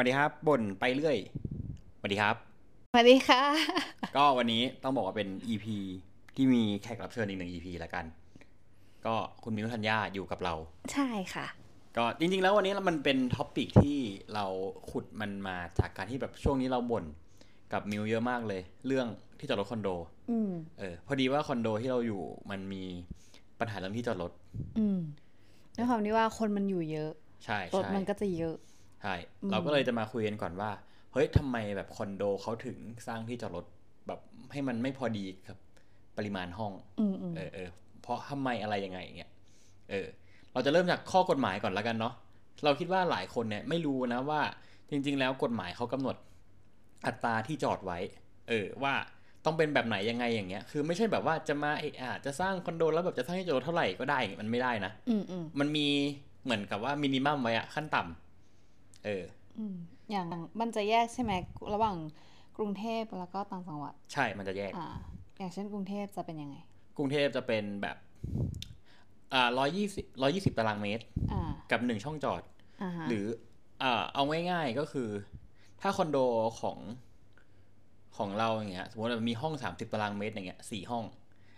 สวัสดีครับบ่นไปเรื่อยสวัสดีครับสวัสดีค่ะ ก็วันนี้ต้องบอกว่าเป็น EP ที่มีแขกรับเชิญอีกหนึ่ง EP แล้วกัน ก็คุณมิวทัญญาอยู่กับเรา ใช่ค่ะ ก็จริงๆ แล้ววันนี้มันเป็น topic ที่เราขุดมันมาจากการที่แบบช่วงนี้เราบ่นกับมิวเยอะมากเลย เรื่องที่จอดรถคอนโดอืมเออ พอดีว่าคอนโดที่เราอยู่มันมีปัญหาเรื่องที่จอดรถ อืมด้วยความที่ว่าคนมันอยู่เยอะ ใช่รถใช่มันก็จะเยอะ ใช่อืมเราก็เลยจะมาคุยกันก่อนว่า เฮ้ยทำไมแบบคอนโดเขาถึงสร้างที่จอดรถแบบให้มันไม่พอดีกับปริมาณห้องอืมอืมเออเออเพราะทำไมอะไรยังไงอย่างเงี้ยเออ เราจะเริ่มจากข้อกฎหมายก่อนแล้วกันเนาะเราคิดว่าหลายคนเนี่ยไม่รู้นะว่าจริง ๆ แล้วกฎหมายเขากำหนดอัตราที่จอดไว้ เออ ว่าต้องเป็นแบบไหนยังไงอย่างเงี้ย คือไม่ใช่แบบว่าจะมาเอะอะจะสร้างคอนโดแล้วแบบจะสร้างที่จอดรถเท่าไหร่ก็ได้อย่างเงี้ยมันไม่ได้นะอืมอืมมันมีเหมือนกับว่ามินิมัมไว้อะขั้นต่ำ เอออืมอย่างมันจะแยกใช่ไหมระหว่างกรุงเทพแล้วก็ต่างจังหวัด ใช่มันจะแยกอ่าอย่างเช่นกรุงเทพจะเป็นยังไง กรุงเทพจะเป็นแบบอ่าร้อยยี่สิบร้อยี่สิบตารางเมตรอ่ากับหนึ่งช่องจอดอ่าฮะหรืออ่าเอาง่ายๆก็คือ ถ้าคอนโดของของเราอย่างเงี้ยสมมติว่ามีห้องสามสิบตารางเมตรอย่างเงี้ยสี่ห้อง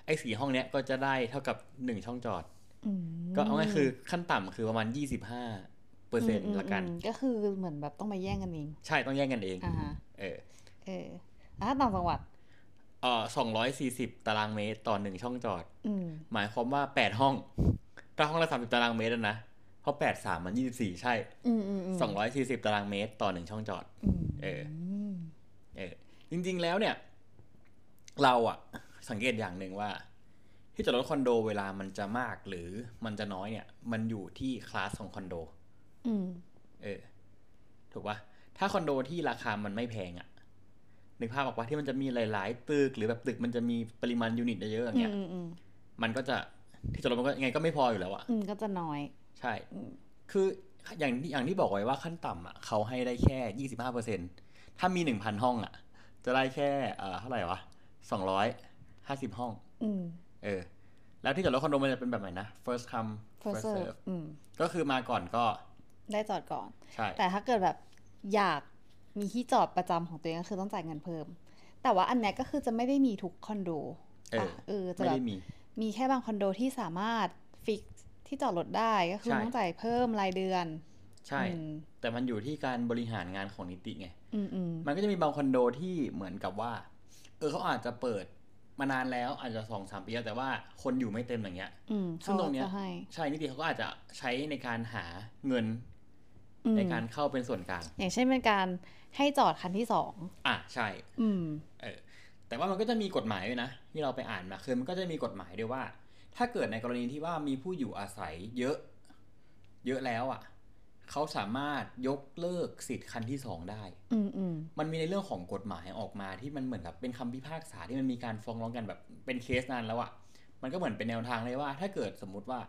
ไอ้สี่ห้องเนี้ยก็จะได้เท่ากับหนึ่งช่องจอดอืมก็เอาง่ายๆคือขั้นต่ำคือประมาณยี่สิบห้า เปอร์เซ็นต์มละกันอืมก็คือเหมือนแบบต้องมาแย่งกันเอง ใช่ต้องแย่งกันเองอ่าฮะเออ เออแล้วถ้าต่างจังหวัดเออสองร้อยสี่สิบตารางเมตรต่อหนึ่งช่องจอดอืมหมายความว่าแปดห้อง ถ้าห้องละสามสิบตารางเมตรอะนะ เพราะแปดสามมันยี่สิบสี่ใช่อืมอืมอืมสองร้อยสี่สิบตารางเมตรต่อหนึ่งช่องจอดอืมเออ เออ จริง ๆ แล้วเนี่ย เราอะสังเกตอย่างหนึ่งว่า ที่จอดรถคอนโดเวลามันจะมากหรือมันจะน้อยเนี่ย มันอยู่ที่คลาสของคอนโดอืม เออ ถูกปะถ้าคอนโดที่ราคามันไม่แพงอะนึกภาพออกว่าที่มันจะมีหลาย ๆ ตึก หรือแบบตึกมันจะมีปริมาณยูนิตเยอะๆอย่างเงี้ยอืมอืมมันก็จะที่จอดรถมันก็ยังไงก็ไม่พออยู่แล้วอะอืมก็จะน้อย ใช่อืมคืออย่างอย่างที่บอกไว้ว่าขั้นต่ำอะเขาให้ได้แค่ยี่สิบห้าเปอร์เซ็นถ้ามีหนึ่งพันห้องอะ จะได้แค่เอ่อเท่าไหร่วะสองร้อยห้าสิบห้องอืมเออ แล้วที่จอดรถคอนโดมันจะเป็นแบบไหนนะ first come first first serve serve อืมก็คือมาก่อนก็ ได้จอดก่อนใช่แต่ถ้าเกิดแบบอยากมีที่จอดประจำของตัวเองก็คือต้องจ่ายเงินเพิ่ม แต่ว่าอันเนี้ยก็คือจะไม่ได้มีทุกคอนโดเออปะเออจะไม่แบบได้มีมีแค่บางคอนโดที่สามารถฟิกที่จอดรถได้ก็คือใช่ต้องจ่ายเพิ่มรายเดือน ใช่อืมแต่มันอยู่ที่การบริหารงานของนิติไงอืมอืมมันก็จะมีบางคอนโดที่เหมือนกับว่า เออเขาอาจจะเปิดมานานแล้วอาจจะสองสามปีแล้วแต่ว่าคนอยู่ไม่เต็มอย่างเงี้ยอืมซึ่งตรงเนี้ยขาจะให้ใช่นิติเขาก็อาจจะใช้ในการหาเงินอืม ในการเข้าเป็นส่วนกลาง อย่างเช่นเป็นการให้จอดคันที่สองอะใช่ อืมเออแต่ว่ามันก็จะมีกฎหมายด้วยนะ ที่เราไปอ่านมาคือมันก็จะมีกฎหมายด้วยว่า ถ้าเกิดในกรณีที่ว่ามีผู้อยู่อาศัยเยอะ เยอะแล้วอะเขาสามารถยกเลิกสิทธิ์คันที่สองได้อืมอืมมันมีในเรื่องของกฎหมายออกมาที่มันเหมือนกับเป็นคำพิพากษาที่มันมีการฟ้องร้องกันแบบเป็นเคสนานแล้วอะมันก็เหมือนเป็นแนวทางเลยว่า ถ้าเกิดสมมุติว่า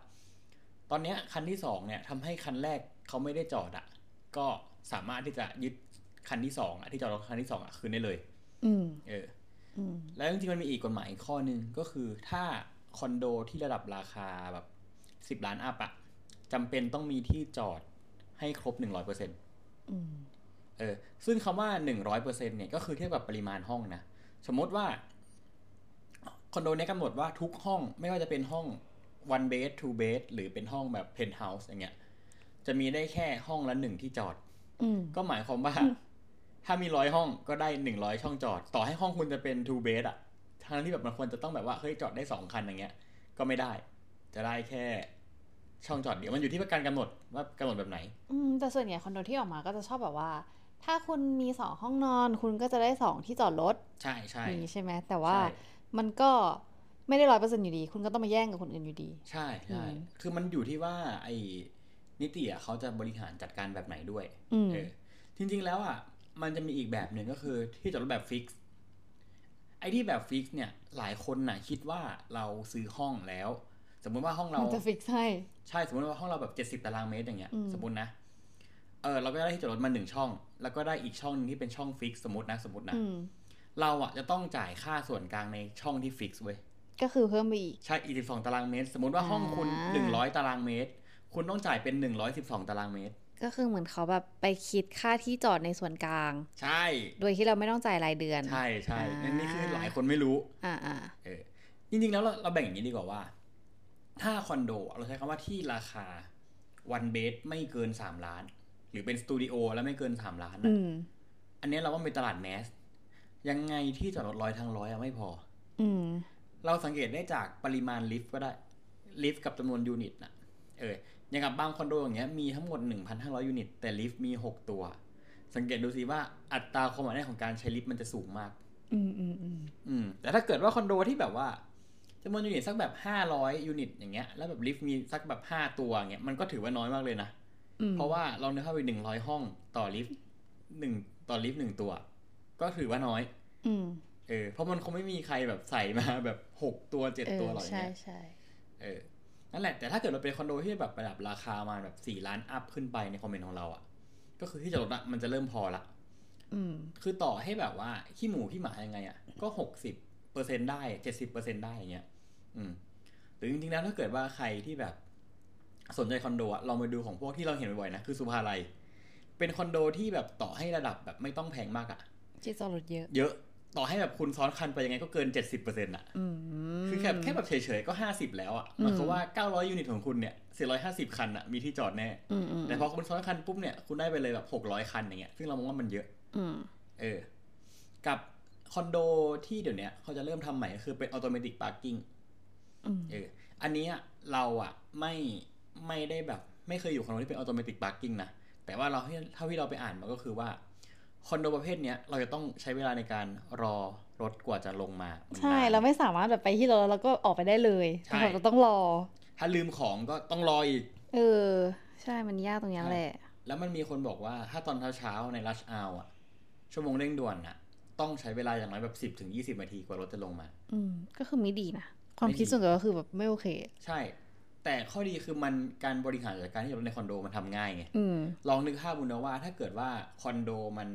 ตอนเนี้ยคันที่สองเนี่ยทำให้คันแรก เขาไม่ได้จอดอะก็สามารถที่จะยึดคันที่สองอะที่จอดรถคันที่สองอะคืนได้เลย อืมเอออืมแล้วจริงๆมันมีอีกกฎหมายอีกข้อหนึ่งก็คือถ้าคอนโดที่ระดับราคาแบบสิบล้านอัพอะจำเป็นต้องมีที่จอดให้ครบหนึ่งร้อยเปอร์เซ็นต์อืมเออ ซึ่งคำว่าหนึ่งร้อยเปอร์เซ็นเนี่ยก็คือเทียบกับปริมาณห้องนะ สมมติว่า คอนโดเนี้ยกำหนดว่าทุกห้องไม่ว่าจะเป็นห้อง one bed two bed หรือเป็นห้องแบบ penthouse อย่างเงี้ย จะมีได้แค่ห้องละหนึ่งที่จอดอืมก็หมายความว่า ถ้ามีร้อยห้องก็ได้หนึ่งร้อยช่องจอด ต่อให้ห้องคุณจะเป็น two bed อะทั้งที่แบบมันควรจะต้องแบบว่าเฮ้ยจอดได้สองคันอย่างเงี้ย ก็ไม่ได้ จะได้แค่ช่องจอดเดียวมันอยู่ที่การกำหนดว่ากำหนดแบบไหน อืมแต่ส่วนใหญ่คอนโดที่ออกมาก็จะชอบแบบว่า ถ้าคุณมีสองห้องนอน คุณก็จะได้สองที่จอดรถใช่ใช่อย่างนี้ใช่ไหมแต่ว่าใช่มันก็ไม่ได้ร้อยเปอร์เซ็นต์อยู่ดี คุณก็ต้องมาแย่งกับคนอื่นอยู่ดี ใช่ใช่อืมคือมันอยู่ที่ว่าไอ้ นิติอะเขาจะบริหารจัดการแบบไหนด้วยอืมเออจริง ๆ แล้วอะมันจะมีอีกแบบหนึ่งก็คือที่จอดรถแบบ fix ไอ้ที่แบบ fix เนี่ย หลายคนน่ะคิดว่าเราซื้อห้องแล้ว สมมุติว่าห้องเรามันจะ fix ให้ใช่สมมติว่าห้องเราแบบเจ็ดสิบ70ตารางเมตรอย่างเงี้ยอืมสมมตินะเออเราก็ได้ที่จอดรถมาหนึ่งช่อง แล้วก็ได้อีกช่องหนึงที่เป็นช่อง fix สมมตินะสมมตินะอืมเราอะจะต้องจ่ายค่าส่วนกลางในช่องที่ fix เว้ยก็คือเพิ่มไปอีก ใช่อีกสิบสองตารางเมตร สมมติว่าห้องคุณอ่าหนึ่งร้อยตารางเมตร คุณต้องจ่ายเป็นหนึ่งร้อยสิบสองตารางเมตร ก็คือเหมือนเขาแบบไปคิดค่าที่จอดในส่วนกลาง ใช่ โดยที่เราไม่ต้องจ่ายรายเดือน ใช่ใช่อ่านั่นนี่คือหลายคนไม่รู้ อ่าอ่าเออจริงๆแล้วเราเราแบ่งอย่างนี้ดีกว่าว่า ถ้าคอนโดเราใช้คำว่าที่ราคาวันเบสไม่เกินสามล้าน หรือเป็นสตูดิโอแล้วไม่เกินสามล้านอืนะมอันนี้เราว่าเป็นตลาดแมสยังไงที่จอดรถร้อยทางร้อยอะไม่พอ อืมเราสังเกตได้จากปริมาณลิฟต์ก็ได้ ลิฟต์กับจำนวนยูนิตนะ เอออย่างกับบางคอนโดอย่างเงี้ยมีทั้งหมด 1,500 ยูนิต แต่ลิฟต์มี 6 ตัว สังเกตดูสิว่าอัตราความหนาแน่นของการใช้ลิฟต์มันจะสูงมาก อืมอืมอืมอืมแต่ถ้าเกิดว่าคอนโดที่แบบว่าจำนวนยูนิตสักแบบ 500 ยูนิต อย่างเงี้ยแล้วแบบลิฟต์มีสักแบบ 5 ตัวอย่างเงี้ยมันก็ถือว่าน้อยมากเลยนะอืมเพราะว่าเราเนื้อเข้าไป 100 ห้องต่อลิฟต์หนึ่งต่อลิฟต์หนึ่งตัว ก็ถือว่าน้อยอืมเออเพราะมันคงไม่มีใครแบบใส่มาแบบ6ตัวเอ7ตัวอหรอกอย่างใช่เงี้ยใช่เออ นั่นแหละแต่ถ้าเกิดเราเป็นคอนโดที่แบบระดับราคามาแบบสี่ล้านอัพขึ้นไปในคอมเมนต์ของเราอะ่ะ ก็คือที่จอดรถอะมันจะเริ่มพอละอืมคือต่อให้แบบว่าขี้หมูขี้หมายังไงอะ่ะ ก็หกสิบเปอร์เซ็นได้เจ็ดสิบเปอร์เซ็นได้อย่างเงี้ย อืมหรือจริงๆแล้วถ้าเกิดว่าใครที่แบบสนใจคอนโดอะลองไปดูของพวกที่เราเห็นบ่อยๆนะคือสุภาลัยเป็นคอนโดที่แบบต่อให้ระดับแบบไม่ต้องแพงมากอะ่ะที่จอดรถเยอะ เยอะ ต่อให้แบบคุณซ้อนคันไปยังไงก็เกินเจ็ดสิบเปอร์เซ็นต์อะอืม คือแค่แค่แบบเฉยๆก็ห้าสิบแล้วอะหมายความว่าเก้าร้อยยูนิตของคุณเนี่ยสี่ร้อยห้าสิบคันอะมีที่จอดแน่อืมอืมแต่พอคุณซ้อนคันปุ๊บเนี่ยคุณได้ไปเลยแบบหกร้อยคันอย่างเงี้ยซึ่งเรามองว่ามันเยอะอืมเออ กับคอนโดที่เดี๋ยวนี้เขาจะเริ่มทำใหม่ก็คือเป็น automatic parkingอืมเอออันนี้อะเราอะไม่ไม่ได้แบบ ไม่เคยอยู่คอนโดที่เป็น automatic parking นะแต่ว่าเราที่เท่าที่เราไปอ่านมาก็คือว่า คอนโดประเภทเนี้ยเราจะต้องใช้เวลาในการรอรถกว่าจะลงมามันใช่นานเราไม่สามารถแบบไปที่รถแล้วก็ออกไปได้เลยใช่เราต้องรอ ถ้าลืมของก็ต้องรออีก เออ ใช่มันยากตรงเนี้ยแหละ แล้วมันมีคนบอกว่าถ้าตอนเช้าๆใน rush hour อะชั่วโมงเร่งด่วนอะต้องใช้เวลาอย่างน้อยแบบสิบ10ถึงยี่สิบนาทีกว่ารถจะลงมา อืมก็คือไม่ดีนะความไม่ดีคิดส่วนตัวก็คือแบบไม่โอเค ใช่ แต่ข้อดีคือมันการบริหารจัดการที่รถในคอนโดมันทำง่ายไงอืมลองนึกภาพบุญนะว่าถ้าเกิดว่าคอนโดมัน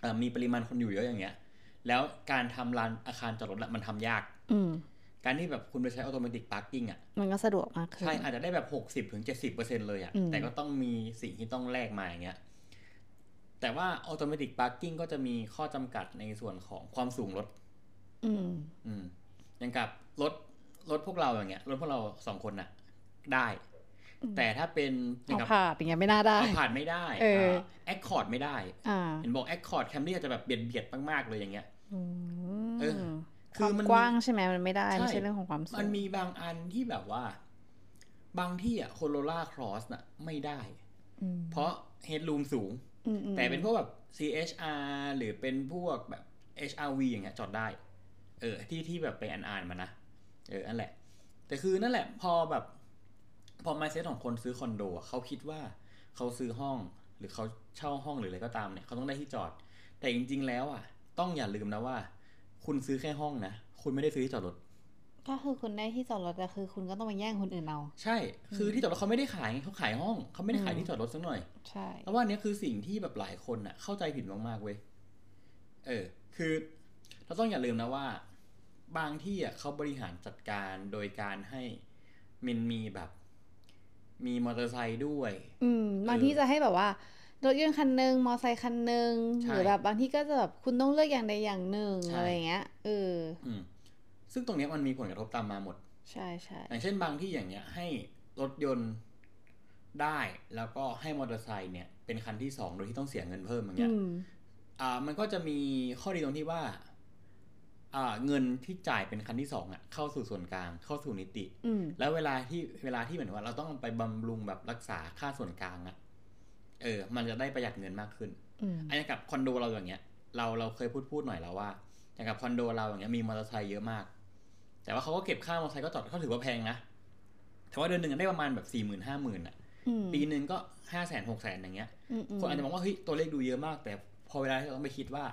เอ่อมีปริมาณคนอยู่เยอะอย่างเงี้ย แล้วการทำลานอาคารจอดรถอะมันทำยาก อืมการที่แบบคุณไปใช้ automatic parking อะมันก็สะดวกมากขึ้น ใช่ อาจจะได้แบบหกสิบถึงเจ็ดสิบเปอร์เซ็นเลยอะอืมแต่ก็ต้องมีสิ่งที่ต้องแลกมาอย่างเงี้ย แต่ว่า automatic parking ก็จะมีข้อจำกัดในส่วนของความสูงรถ อืม อืมอย่างกับรถ รถพวกเราอย่างเงี้ยรถพวกเราสองคนน่ะ ได้ แต่ถ้าเป็นอย่างกับ Alphardอย่างเงี้ยไม่น่าได้เอา Alphard ไม่ได้เออ Accord ไม่ได้อ่าเห็นบอก Accord Camry อาจจะแบบเบียดเบียดมากๆเลยอย่างเงี้ยอืมเออคือวามมันกว้างใช่ไหมมันไม่ได้ใช่ไม่ใช่เรื่องของความสูง มันมีบางอันที่แบบว่า บางที่อะโคโรล่าครอสน่ะ ไม่ได้อืมเพราะเฮด o ูมสูงอืมอืมแต่เป็นพวกแบบ CHR หรือเป็นพวกแบบ HRV อย่างเงี้ยจอดได้ เออ ที่ที่แบบไปอ่านๆมานะ เออนั่นแหละ แต่คือนั่นแหละพอแบบพอ mindset ของคนซื้อคอนโดอะเขาคิดว่าเขาซื้อห้องหรือเขาเช่าห้องหรืออะไรก็ตามเนี่ยเขาต้องได้ที่จอด แต่จริง ๆ แล้วอะ ต้องอย่าลืมนะว่า คุณซื้อแค่ห้องนะคุณไม่ได้ซื้อที่จอดรถก็คือคุณได้ที่จอดรถแต่คือคุณก็ต้องมาแย่งคนอื่นเอา ใช่ คือที่จอดรถเขาไม่ได้ขายไงเขาขายห้องเขาไม่ได้ขายอืมที่จอดรถสักหน่อย ใช่แล้วว่าอันเนี้ยคือสิ่งที่แบบหลายคนน่ะ เข้าใจผิดมากๆเว้ยเออ คือเราต้องอย่าลืมนะว่า บางที่อะเขาบริหารจัดการโดยการให้มันมีแบบ มีมอเตอร์ไซค์ด้วย อืมบางที่จะให้แบบว่ารถยนต์คันหนึ่งมอไซค์คันหนึ่งใช่หรือแบบบางที่ก็จะแบบคุณต้องเลือกอย่างใดอย่างหนึ่งใช่อะไรเงี้ยเอออืมซึ่งตรงเนี้ยมันมีผลกระทบตามมาหมด ใช่ใช่อย่างเช่นบางที่อย่างเงี้ย ให้รถยนต์ได้แล้วก็ให้มอเตอร์ไซค์เนี่ยเป็นคันที่สองโดยที่ต้องเสียเงินเพิ่มอย่างเงี้อืยมอ่า มันก็จะมีข้อดีตรงที่ว่าอ่า เงินที่จ่ายเป็นคันที่สองอะเข้าสู่ส่วนกลางเข้าสู่นิติอืมแล้วเวลาที่เวลาที่เหมือนว่าเราต้องไปบำรุงแบบรักษาค่าส่วนกลางอะ เออ มันจะได้ประหยัดเงินมากขึ้นอืมอันนี้กับคอนโดเราอย่างเงี้ย เราเราเคยพูดบ่นบ่อยแล้วว่าอย่างกับคอนโดเราอย่างเงี้ยมีมอเตอร์ไซค์เยอะมาก แต่ว่าเขาก็เก็บค่ามอเตอร์ไซค์ก็จอดเขาถือว่าแพงนะแต่ว่าเดือนหนึ่งได้ประมาณแบบสี่หมื่นห้าหมื่นอะอืมปีหนึ่งก็ห้าแสนหกแสนอย่างเงี้ยอืมอืมคนอาจจะมองว่าเฮ้ยตัวเลขดูเยอะมาก แต่พอเวลาที่เราต้องไปคิดว่า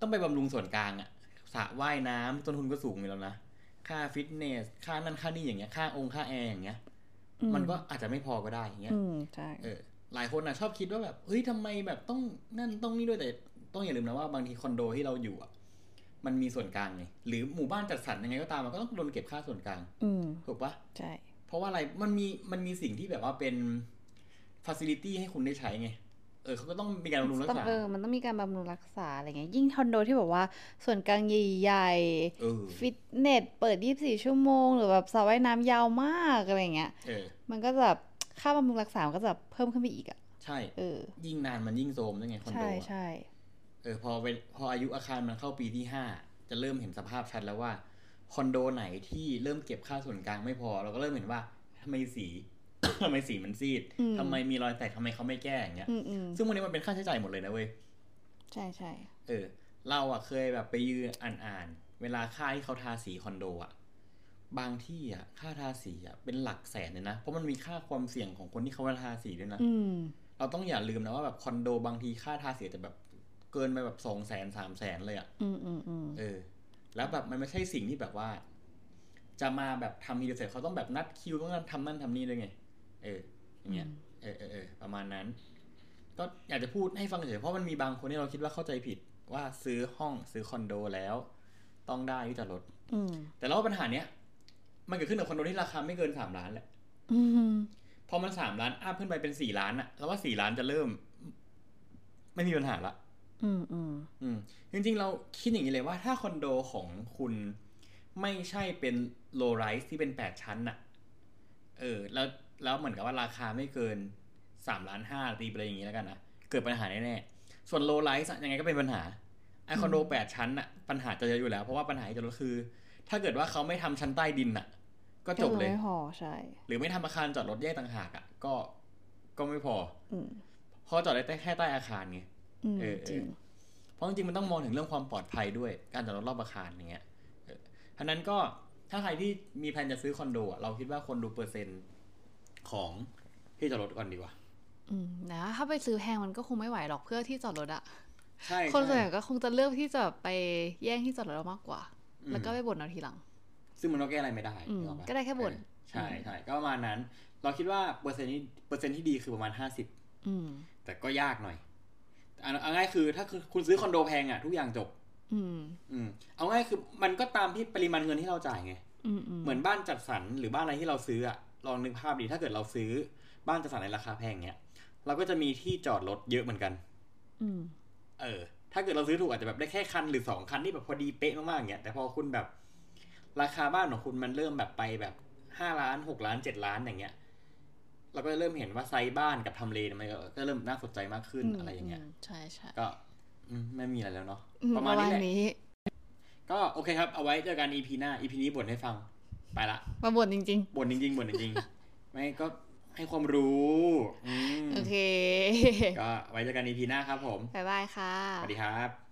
ต้องไปบำรุงส่วนกลางอะ สระว่ายน้ำต้นทุนก็สูงอยู่แล้วนะ ค่าฟิตเนส ค่านั่นค่านี่อย่างเงี้ย ค่าองค์ค่าแอร์อย่างเงี้ย มันก็อาจจะไม่พอก็ได้อย่างเงี้ยอืมใช่เออ หลายคนอะชอบคิดว่าแบบ เฮ้ยทำไมแบบต้องนั่นต้องนี่ด้วยแต่ต้องอย่าลืมนะว่าบางทีคอนโดที่เราอยู่อะมันมีส่วนกลางไง หรือหมู่บ้านจัดสรรยังไงก็ตามมันก็ต้องโดนเก็บค่าส่วนกลาง อืมถูกปะใช่ เพราะว่าอะไร มันมี มันมีสิ่งที่แบบว่าเป็นฟ a ซิลิตี้ให้คุณได้ใช้ไง เออเขาก็ต้องมีการบำรุงรักต้องษาเออมันต้องมีการบำรุงรักษาอะไรเงี้ยยิ่งคอนโดที่แบบว่า ส่วนกลางใหญ่เออๆฟิตเนสเปิด 24 ชั่วโมง หรือแบบสระว่ายน้ำยาวมากอะไรเงี้ยเออมันก็จะแบบค่าบำรุงรักษามันก็จะเพิ่มขึ้นไปอีกอะใช่เออยิ่งนานมันยิ่งโทรมด้วยไงคอนโดใช่อะใช่เออพอไปพออายุอาคารมันเข้าปีที่ห้าจะเริ่มเห็นสภาพชัดแล้วว่าคอนโดไหนที่เริ่มเก็บค่าส่วนกลางไม่พอ เราก็เริ่มเห็นว่าทำไมสี ทำไมสีมันซีดอืมทำไมมีรอยแตกทำไมเขาไม่แก้อย่างเงี้ยอืมอืมซึ่งวันนี้มันเป็นค่าใช้จ่ายหมดเลยนะเว้ยใช่ใช่เออ เราอะเคยแบบไปยืนอ่านอ่านๆเวลาค่าที่เขาทาสีคอนโดอะบางที่อะค่าทาสีอะเป็นหลักแสนเลยนะเพราะมันมีค่าความเสี่ยงของคนที่เขามาทาสีด้วยนะอืมเราต้องอย่าลืมนะว่าแบบคอนโดบางทีค่าทาสีจะแบบเกินไปแบบสองแสนสามแสนเลยอะอืมอืมอืมเออ แล้วแบบมันไม่ใช่สิ่งที่แบบว่า จะมาแบบทำทีเดียวเสร็จเขาต้องแบบนัดคิวต้องทำนั่นทำนี่ด้วยไง เอออย่างเงี้ยเออเออเออประมาณนั้น ก็อยากจะพูดให้ฟังเฉยๆเพราะมันมีบางคนที่เราคิดว่าเข้าใจผิดว่าซื้อห้องซื้อคอนโดแล้ว ต้องได้ที่จอดรถอืมแต่แล้วาปัญหาเนี้ย มันเกิดขึ้นกับคอนโดที่ราคาไม่เกินสามล้านแหละอืมพอมันสามล้านอัพขึ้นไปเป็นสี่ล้านอะแล้วว่าสี่ล้านจะเริ่ม ไม่มีปัญหาละอืมอืมอืมจริงๆ เราคิดอย่างนี้เลยว่าถ้าคอนโดของคุณไม่ใช่เป็นโลไรส์ที่เป็นแปดชั้นน่ะเออ แล้ว แล้วเหมือนกับว่าราคาไม่เกินสามล้านห้าตีไปเลยอย่างนี้แล้วกันนะเกิดปัญหาแน่ๆส่วนโลไรส์ยังไงก็เป็นปัญหาไอคอนโดแปดชั้นน่ะปัญหาจะเยอะอยู่แล้ว เพราะว่าปัญหาที่จะลดคือ ถ้าเกิดว่าเขาไม่ทำชั้นใต้ดินน่ะก็จบเลยไม่พอใช่ หรือไม่ทำอาคารจอดรถแยกต่างหากอะก็ก็ไม่พออืมเพราะจอดได้แค่ใต้อาคารไงอืมเออเออจริงเพราะจริงๆมันต้องมองถึงเรื่องความปลอดภัยด้วยการจอดรถรอบอาคารอย่างเงี้ยเออฉะนั้นก็ถ้าใครที่มีแผนจะซื้อคอนโดอะเราคิดว่าคนดูเปอร์เซ็นต์ ของที่จอดรถก่อนดีกว่า อืมนะ ถ้าไปซื้อแพงมันก็คงไม่ไหวหรอกเพื่อที่จอดรถอะใช่คนส่วนใหใช่ญ่ก็คงจะเลือกที่จะไปแย่งที่จอดรถเอามากกว่าอืมแล้วก็ไปบ่นเอาทีหลัง ซึ่งมันก็แก้อะไรไม่ได้อืมนึออปะก็ได้แค่บ่นเออใช่ใช่ก็ประมาณนั้น เราคิดว่าเปอร์เซ็นต์ที่เปอร์เซ็นต์ที่ดีคือประมาณห้าสิบอืมแต่ก็ยากหน่อยเอาเอาง่ายคือถ้าคือคุณซื้อคอนโดแพงอะทุกอย่างจบ อืม อืม เอาง่ายคือมันก็ตามที่ปริมาณเงินที่เราจ่ายไงอืมอืมเหมือนบ้านจัดสรรหรือบ้านอะไรที่เราซื้ออะ ลองนึกภาพดีถ้าเกิดเราซื้อบ้านจัดสรรในราคาแพงเนี้ยเราก็จะมีที่จอดรถเยอะเหมือนกัน อืม เออ ถ้าเกิดเราซื้อถูกอาจจะแบบได้แค่คันหรือสองคันที่แบบพอดีเป๊ะมากๆอย่างเงี้ย แต่พอคุณแบบ ราคาบ้านของคุณมันเริ่มแบบไปแบบห้าล้านหกล้านเจ็ดล้านอย่างเงี้ย เราก็จะเริ่มเห็นว่าไซส์บ้านกับทำเลเนี่ยมันก็ก็เริ่มน่าสนใจมากขึ้นอะไรอย่างเงี้ยมใช่ใช่ก็อืมไม่มีอะไรแล้วเนาะอืประมาณนี้แหละนี้ก็โอเคครับ เอาไว้เจอกัน EP หน้า EP นี้บ่นให้ฟัง ไปละมาบ่นจริงบ่นจริงๆบ่นจริงๆไม่ก็ให้ความรู้อืมๆโอเค ก็ไว้เจอกัน EP หน้าครับผม บ๊ายบายค่ะ สวัสดีครับ